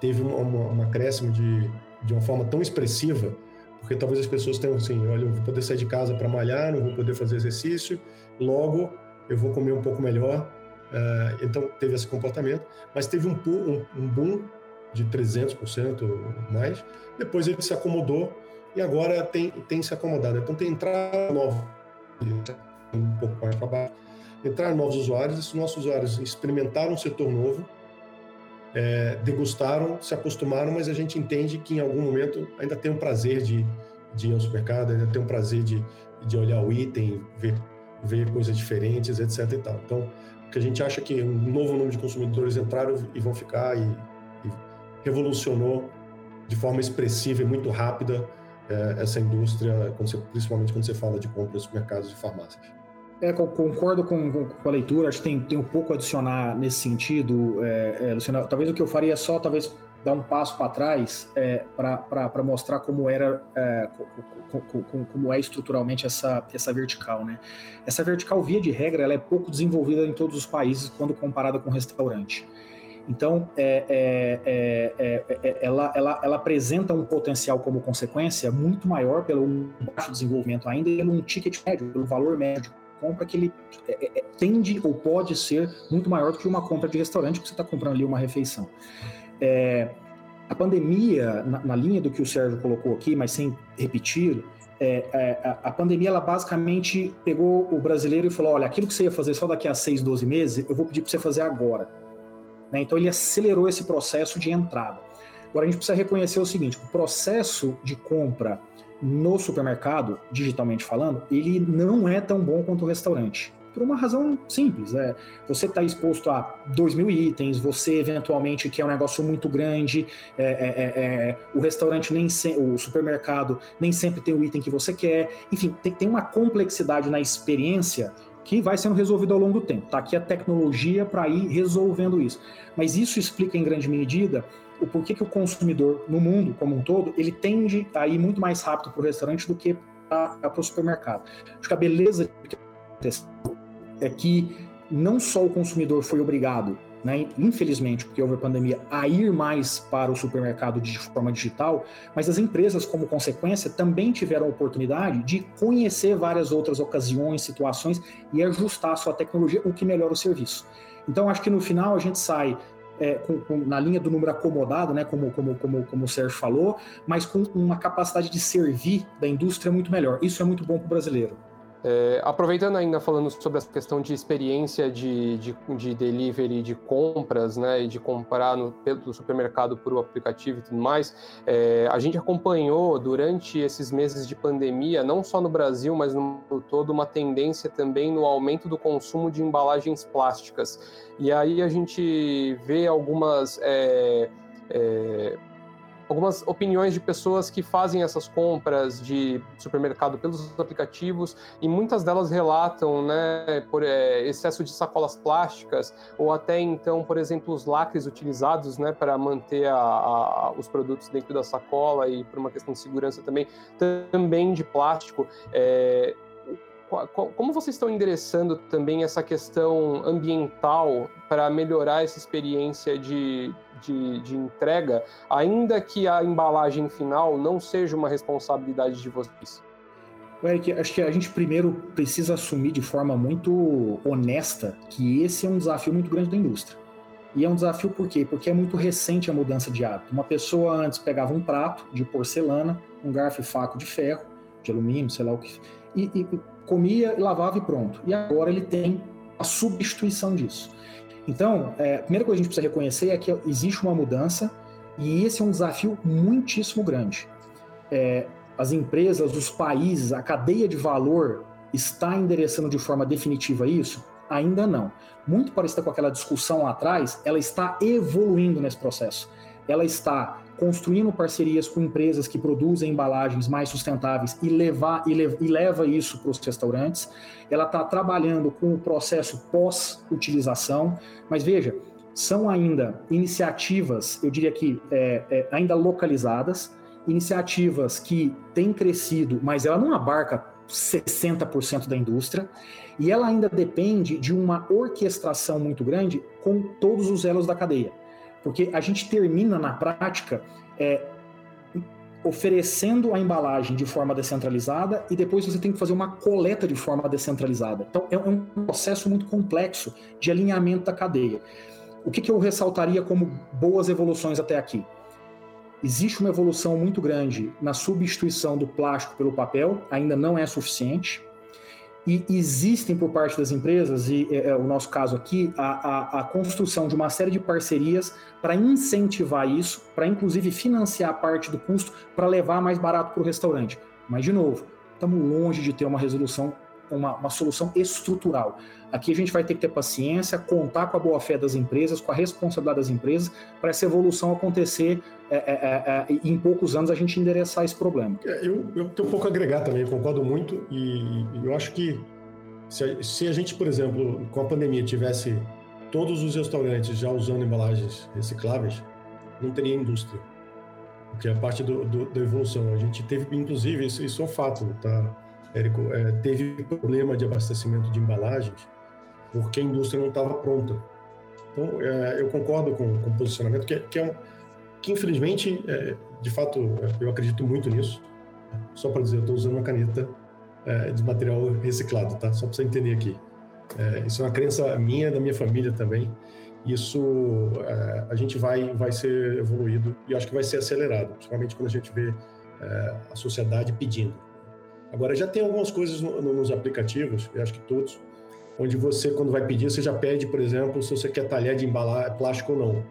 teve uma, uma, um acréscimo de, de uma forma tão expressiva, porque talvez as pessoas tenham assim, olha, eu vou poder sair de casa para malhar, não vou poder fazer exercício, logo eu vou comer um pouco melhor. Uh, então, teve esse comportamento, mas teve um, um, um boom de 300% mais. Depois ele se acomodou e agora tem, tem se acomodado. Então, tem entrar novos, um pouco mais para baixo, entrar novos usuários. Esses nossos usuários experimentaram um setor novo, é, degustaram, se acostumaram, mas a gente entende que em algum momento ainda tem um prazer de, de ir ao supermercado, ainda tem um prazer de, de olhar o item, ver ver coisas diferentes, etc. E tal. Então, o que a gente acha que um novo número de consumidores entraram e vão ficar e revolucionou de forma expressiva e muito rápida é, essa indústria, quando você, principalmente quando você fala de compras, mercados e farmácias. É, concordo com, com, a leitura, acho que tem, tem um pouco a adicionar nesse sentido, é, é. Talvez o que eu faria é só, talvez, dar um passo para trás é, para mostrar como era como é estruturalmente essa, essa vertical, né? Essa vertical, via de regra, ela é pouco desenvolvida em todos os países quando comparada com restaurante. Então, é, é, é, é, ela, ela, ela apresenta um potencial como consequência muito maior pelo baixo desenvolvimento ainda e pelo um ticket médio, pelo valor médio de compra que ele tende ou pode ser muito maior do que uma compra de restaurante, porque você está comprando ali uma refeição. É, a pandemia, na, na, linha do que o Sérgio colocou aqui, mas sem repetir, é, é, a, a, pandemia ela basicamente pegou o brasileiro e falou: olha, aquilo que você ia fazer só daqui a 6, 12 meses, eu vou pedir para você fazer agora. Né? Então ele acelerou esse processo de entrada. Agora a gente precisa reconhecer o seguinte: o processo de compra no supermercado, digitalmente falando, ele não é tão bom quanto o restaurante por uma razão simples. É, você está exposto a 2 mil itens, você eventualmente quer um negócio muito grande, é, é, é, é o restaurante nem se, o supermercado nem sempre tem o item que você quer. Enfim, tem, tem uma complexidade na experiência que vai sendo resolvido ao longo do tempo. Está aqui a tecnologia para ir resolvendo isso. Mas isso explica em grande medida o porquê que o consumidor no mundo como um todo ele tende a ir muito mais rápido para o restaurante do que para o supermercado. Acho que a beleza é que não só o consumidor foi obrigado né, infelizmente, porque houve a pandemia, a ir mais para o supermercado de forma digital, mas as empresas, como consequência, também tiveram a oportunidade de conhecer várias outras ocasiões, situações e ajustar a sua tecnologia, o que melhora o serviço. Então, acho que no final a gente sai é, com, com, na linha do número acomodado, né, como, como, como, como o Sérgio falou, mas com uma capacidade de servir da indústria muito melhor. Isso é muito bom para o brasileiro. É, aproveitando ainda falando sobre essa questão de experiência de, de, de delivery de compras, né, e de comprar no, pelo supermercado por o aplicativo e tudo mais, é, a gente acompanhou durante esses meses de pandemia, não só no Brasil, mas no todo, uma tendência também no aumento do consumo de embalagens plásticas. E aí a gente vê algumas. É, é algumas opiniões de pessoas que fazem essas compras de supermercado pelos aplicativos e muitas delas relatam, né, por é, excesso de sacolas plásticas ou até então, por exemplo, os lacres utilizados, né, para manter a, a, os produtos dentro da sacola e por uma questão de segurança também, também de plástico. É, como vocês estão endereçando também essa questão ambiental para melhorar essa experiência de, de, de, entrega, ainda que a embalagem final não seja uma responsabilidade de vocês? Eric, acho que a gente primeiro precisa assumir de forma muito honesta que esse é um desafio muito grande da indústria. E é um desafio por quê? Porque é muito recente a mudança de hábito. Uma pessoa antes pegava um prato de porcelana, um garfo e faco de ferro, de alumínio, sei lá o que, e, e comia, lavava e pronto. E agora ele tem a substituição disso. Então, é, a primeira coisa que a gente precisa reconhecer é que existe uma mudança e esse é um desafio muitíssimo grande. É, as empresas, os países, a cadeia de valor está endereçando de forma definitiva isso? Ainda não. Muito parecida com aquela discussão lá atrás, ela está evoluindo nesse processo. Ela está construindo parcerias com empresas que produzem embalagens mais sustentáveis e, levar, e, le, e leva isso para os restaurantes. Ela está trabalhando com o processo pós-utilização, mas veja, são ainda iniciativas, eu diria que é, é, ainda localizadas, iniciativas que têm crescido, mas ela não abarca 60% da indústria, e ela ainda depende de uma orquestração muito grande com todos os elos da cadeia. Porque a gente termina na prática é, oferecendo a embalagem de forma descentralizada e depois você tem que fazer uma coleta de forma descentralizada. Então é um processo muito complexo de alinhamento da cadeia. O que, que eu ressaltaria como boas evoluções até aqui? Existe uma evolução muito grande na substituição do plástico pelo papel, ainda não é suficiente. E existem por parte das empresas, e é, é o nosso caso aqui, a, a, a construção de uma série de parcerias para incentivar isso, para inclusive financiar parte do custo para levar mais barato para o restaurante. Mas, de novo, estamos longe de ter uma resolução, uma, uma solução estrutural. Aqui a gente vai ter que ter paciência, contar com a boa-fé das empresas, com a responsabilidade das empresas, para essa evolução acontecer é, é, é, é em poucos anos a gente endereçar esse problema. É, eu, eu tenho um pouco a agregar também, eu concordo muito, e, e eu acho que se a, se a, gente, por exemplo, com a pandemia tivesse todos os restaurantes já usando embalagens recicláveis, não teria indústria, porque é parte do, do, da evolução. A gente teve, inclusive, isso, isso é um fato, tá, Érico? É, teve problema de abastecimento de embalagens porque a indústria não estava pronta. Então, é, eu concordo com, com o posicionamento, que, que, é um, que infelizmente, é, de fato, eu acredito muito nisso. Só para dizer, eu estou usando uma caneta é, de material reciclado, tá? Só para você entender aqui. É, isso é uma crença minha, da minha família também. Isso é, a gente vai, vai ser evoluído e acho que vai ser acelerado, principalmente quando a gente vê é, a sociedade pedindo. Agora, já tem algumas coisas no, no, nos aplicativos, eu acho que todos, onde você, quando vai pedir, você já pede, por exemplo, se você quer talher de embalar plástico ou não.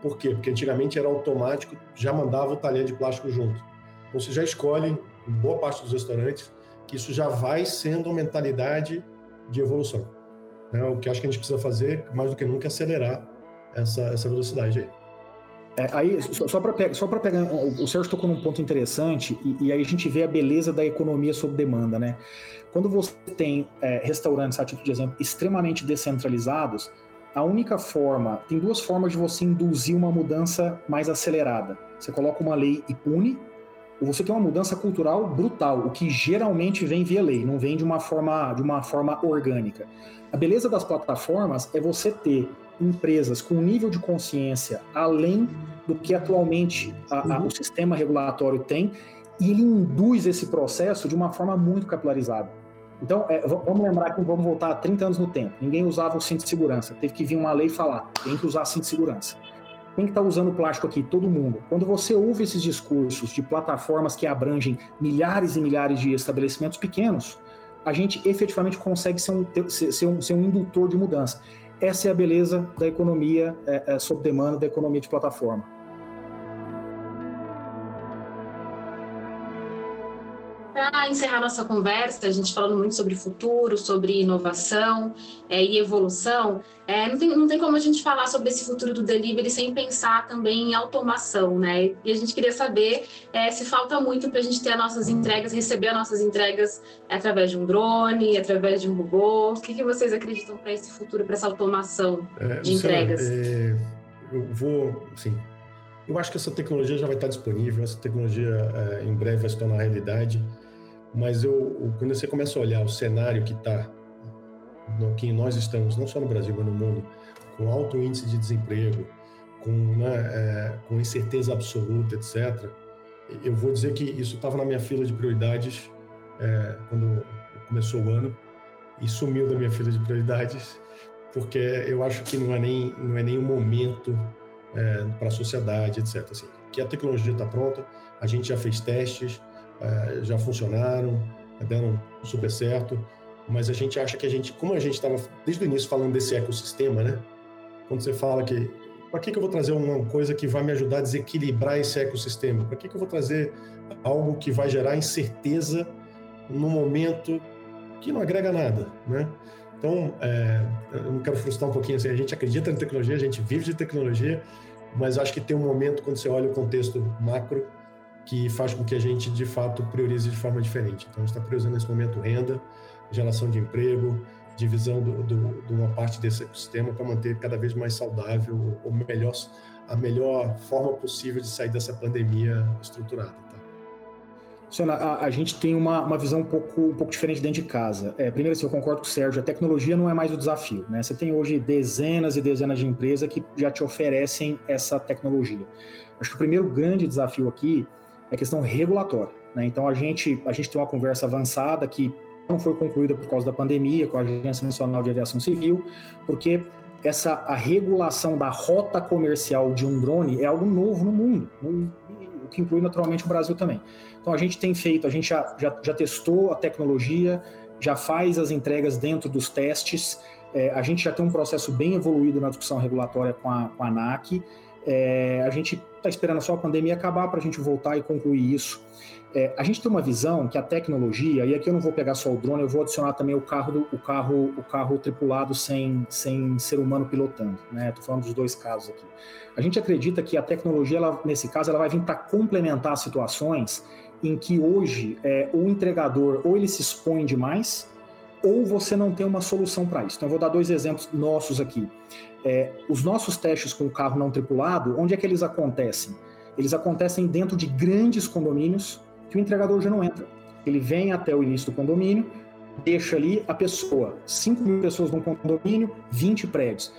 Por quê? Porque antigamente era automático, já mandava o talher de plástico junto. Então você já escolhe, em boa parte dos restaurantes, que isso já vai sendo uma mentalidade de evolução. Né? O que acho que a gente precisa fazer, mais do que nunca, é acelerar essa, essa velocidade aí. É, aí, só para pegar, só o Sérgio tocou num ponto interessante, e, e, aí a gente vê a beleza da economia sob demanda, né? Quando você tem é, restaurantes, a título de exemplo, extremamente descentralizados, a única forma, tem duas formas de você induzir uma mudança mais acelerada. Você coloca uma lei e pune, ou você tem uma mudança cultural brutal, o que geralmente vem via lei, não vem de uma forma, de uma forma orgânica. A beleza das plataformas é você ter empresas com nível de consciência além do que atualmente a, a, uhum. o sistema regulatório tem, e ele induz esse processo de uma forma muito capilarizada. Então, é, vamos lembrar que vamos voltar 30 anos no tempo. Ninguém usava o cinto de segurança. Teve que vir uma lei falar, tem que usar cinto de segurança. Quem está usando plástico aqui? Todo mundo. Quando você ouve esses discursos de plataformas que abrangem milhares e milhares de estabelecimentos pequenos, a gente efetivamente consegue ser um, ser um, ser um indutor de mudança. Essa é a beleza da economia é, é, sob demanda, da economia de plataforma. Para encerrar nossa conversa, a gente falando muito sobre futuro, sobre inovação é, e evolução, é, não, tem, não tem como a gente falar sobre esse futuro do delivery sem pensar também em automação, né? E a gente queria saber é, se falta muito para a gente ter as nossas entregas, receber as nossas entregas através de um drone, através de um robô. O que, que vocês acreditam para esse futuro, para essa automação é, de entregas? É, eu vou, sim. Eu acho que essa tecnologia já vai estar disponível, essa tecnologia é, em breve vai se tornar realidade mas eu, quando você começa a olhar o cenário que está, que nós estamos, não só no Brasil, mas no mundo, com alto índice de desemprego, com, né, é, com incerteza absoluta, etc., eu vou dizer que isso estava na minha fila de prioridades é, quando começou o ano e sumiu da minha fila de prioridades porque eu acho que não é nem não é nem o momento é, para a sociedade, etc. Assim, que a tecnologia está pronta, a gente já fez testes, é, já funcionaram, deram super certo, mas a gente acha que a gente, como a gente estava desde o início falando desse ecossistema, né? Quando você fala que para que, que eu vou trazer uma coisa que vai me ajudar a desequilibrar esse ecossistema? Para que, que eu vou trazer algo que vai gerar incerteza no momento que não agrega nada, né? Então, é, eu não quero frustrar um pouquinho assim, a gente acredita na tecnologia, a gente vive de tecnologia, mas acho que tem um momento quando você olha o contexto macro que faz com que a gente, de fato, priorize de forma diferente. Então, a gente está priorizando nesse momento renda, geração de emprego, divisão do, do, de uma parte desse ecossistema para manter cada vez mais saudável ou melhor, a melhor forma possível de sair dessa pandemia estruturada. Tá? Luciana, a, a, gente tem uma, uma visão um pouco, um pouco diferente dentro de casa. É, primeiro, assim, eu concordo com o Sérgio, a tecnologia não é mais o desafio. Né? Você tem hoje dezenas e dezenas de empresas que já te oferecem essa tecnologia. Acho que o primeiro grande desafio aqui é questão regulatória. Né? Então a gente, a gente tem uma conversa avançada que não foi concluída por causa da pandemia com a Agência Nacional de Aviação Civil, porque essa a regulação da rota comercial de um drone é algo novo no mundo, o que inclui naturalmente o Brasil também. Então a gente tem feito, a gente já, já, já testou a tecnologia, já faz as entregas dentro dos testes, é, a gente já tem um processo bem evoluído na discussão regulatória com a, com a ANAC, é, a gente está esperando só a pandemia acabar para a gente voltar e concluir isso. É, a gente tem uma visão que a tecnologia, e aqui eu não vou pegar só o drone, eu vou adicionar também o carro, do, o carro, o carro tripulado sem, sem ser humano pilotando. Né? Estou falando dos dois casos aqui. A gente acredita que a tecnologia, ela, nesse caso, ela vai vir para complementar situações em que hoje é, o entregador ou ele se expõe demais ou você não tem uma solução para isso. Então, eu vou dar dois exemplos nossos aqui. É, os nossos testes com o carro não tripulado, onde é que eles acontecem? Eles acontecem dentro de grandes condomínios que o entregador já não entra. Ele vem até o início do condomínio, deixa ali a pessoa, 5 mil pessoas num condomínio, 20 prédios.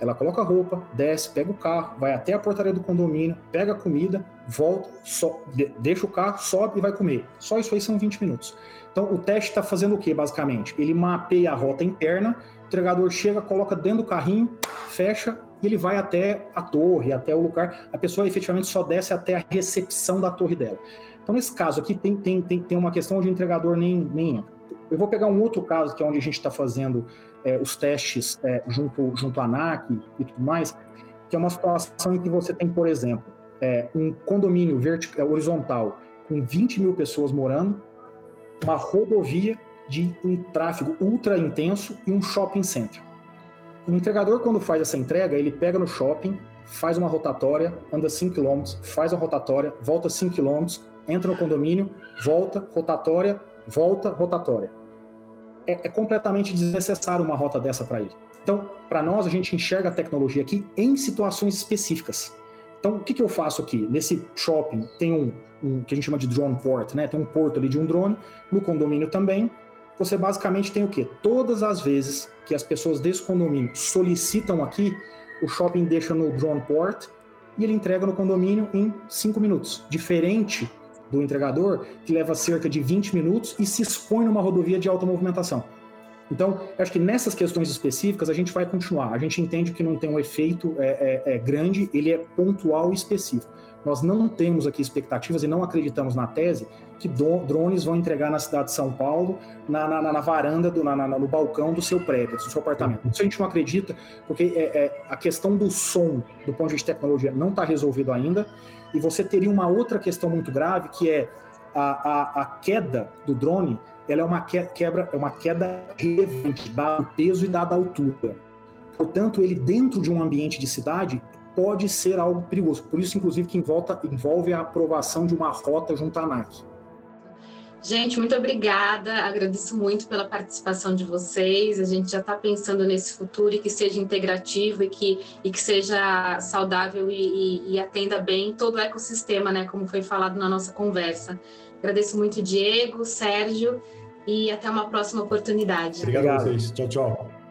Ela coloca a roupa, desce, pega o carro, vai até a portaria do condomínio, pega a comida, volta, so, deixa o carro, sobe e vai comer. Só isso aí são 20 minutos. Então, o teste está fazendo o que, basicamente? Ele mapeia a rota interna, o entregador chega, coloca dentro do carrinho, fecha e ele vai até a torre, até o lugar. A pessoa efetivamente só desce até a recepção da torre dela. Então, nesse caso aqui, tem, tem, tem, tem uma questão o entregador nem, nem entra. Eu vou pegar um outro caso, que é onde a gente está fazendo é, os testes é, junto, junto à ANAC e tudo mais, que é uma situação em que você tem, por exemplo, é, um condomínio vertical, horizontal com 20 mil pessoas morando, uma rodovia de um tráfego ultra intenso e um shopping center. O entregador, quando faz essa entrega, ele pega no shopping, faz uma rotatória, anda 5 km, faz uma rotatória, volta 5 km, entra no condomínio, volta, rotatória, volta, rotatória. É, é completamente desnecessário uma rota dessa para ele. Então, para nós, a gente enxerga a tecnologia aqui em situações específicas. Então, o que, que eu faço aqui? Nesse shopping tem um, um, que a gente chama de drone port, né? Tem um porto ali de um drone, no condomínio também. Você basicamente tem o quê? Todas as vezes que as pessoas desse condomínio solicitam aqui, o shopping deixa no drone port e ele entrega no condomínio em 5 minutos. Diferente do entregador, que leva cerca de 20 minutos e se expõe numa rodovia de alta movimentação. Então, acho que nessas questões específicas a gente vai continuar. A gente entende que não tem um efeito é, é, é grande, ele é pontual e específico. Nós não temos aqui expectativas e não acreditamos na tese que drones vão entregar na cidade de São Paulo, na, na, na varanda, do, na, no balcão do seu prédio, do seu apartamento. Isso a gente não acredita, porque é, é a questão do som, do ponto de vista de tecnologia, não está resolvido ainda. E você teria uma outra questão muito grave, que é a, a, a queda do drone, ela é uma quebra, é uma queda relevante, dado o peso e dada a altura. Portanto, ele dentro de um ambiente de cidade pode ser algo perigoso. Por isso, inclusive, que envolta, envolve a aprovação de uma rota junto à ANAC. Gente, muito obrigada. Agradeço muito pela participação de vocês. A gente já está pensando nesse futuro e que seja integrativo e que, e que seja saudável e, e, e, atenda bem todo o ecossistema, né? Como foi falado na nossa conversa. Agradeço muito, Diego, Sérgio, e até uma próxima oportunidade. Obrigado a vocês. Tchau, tchau.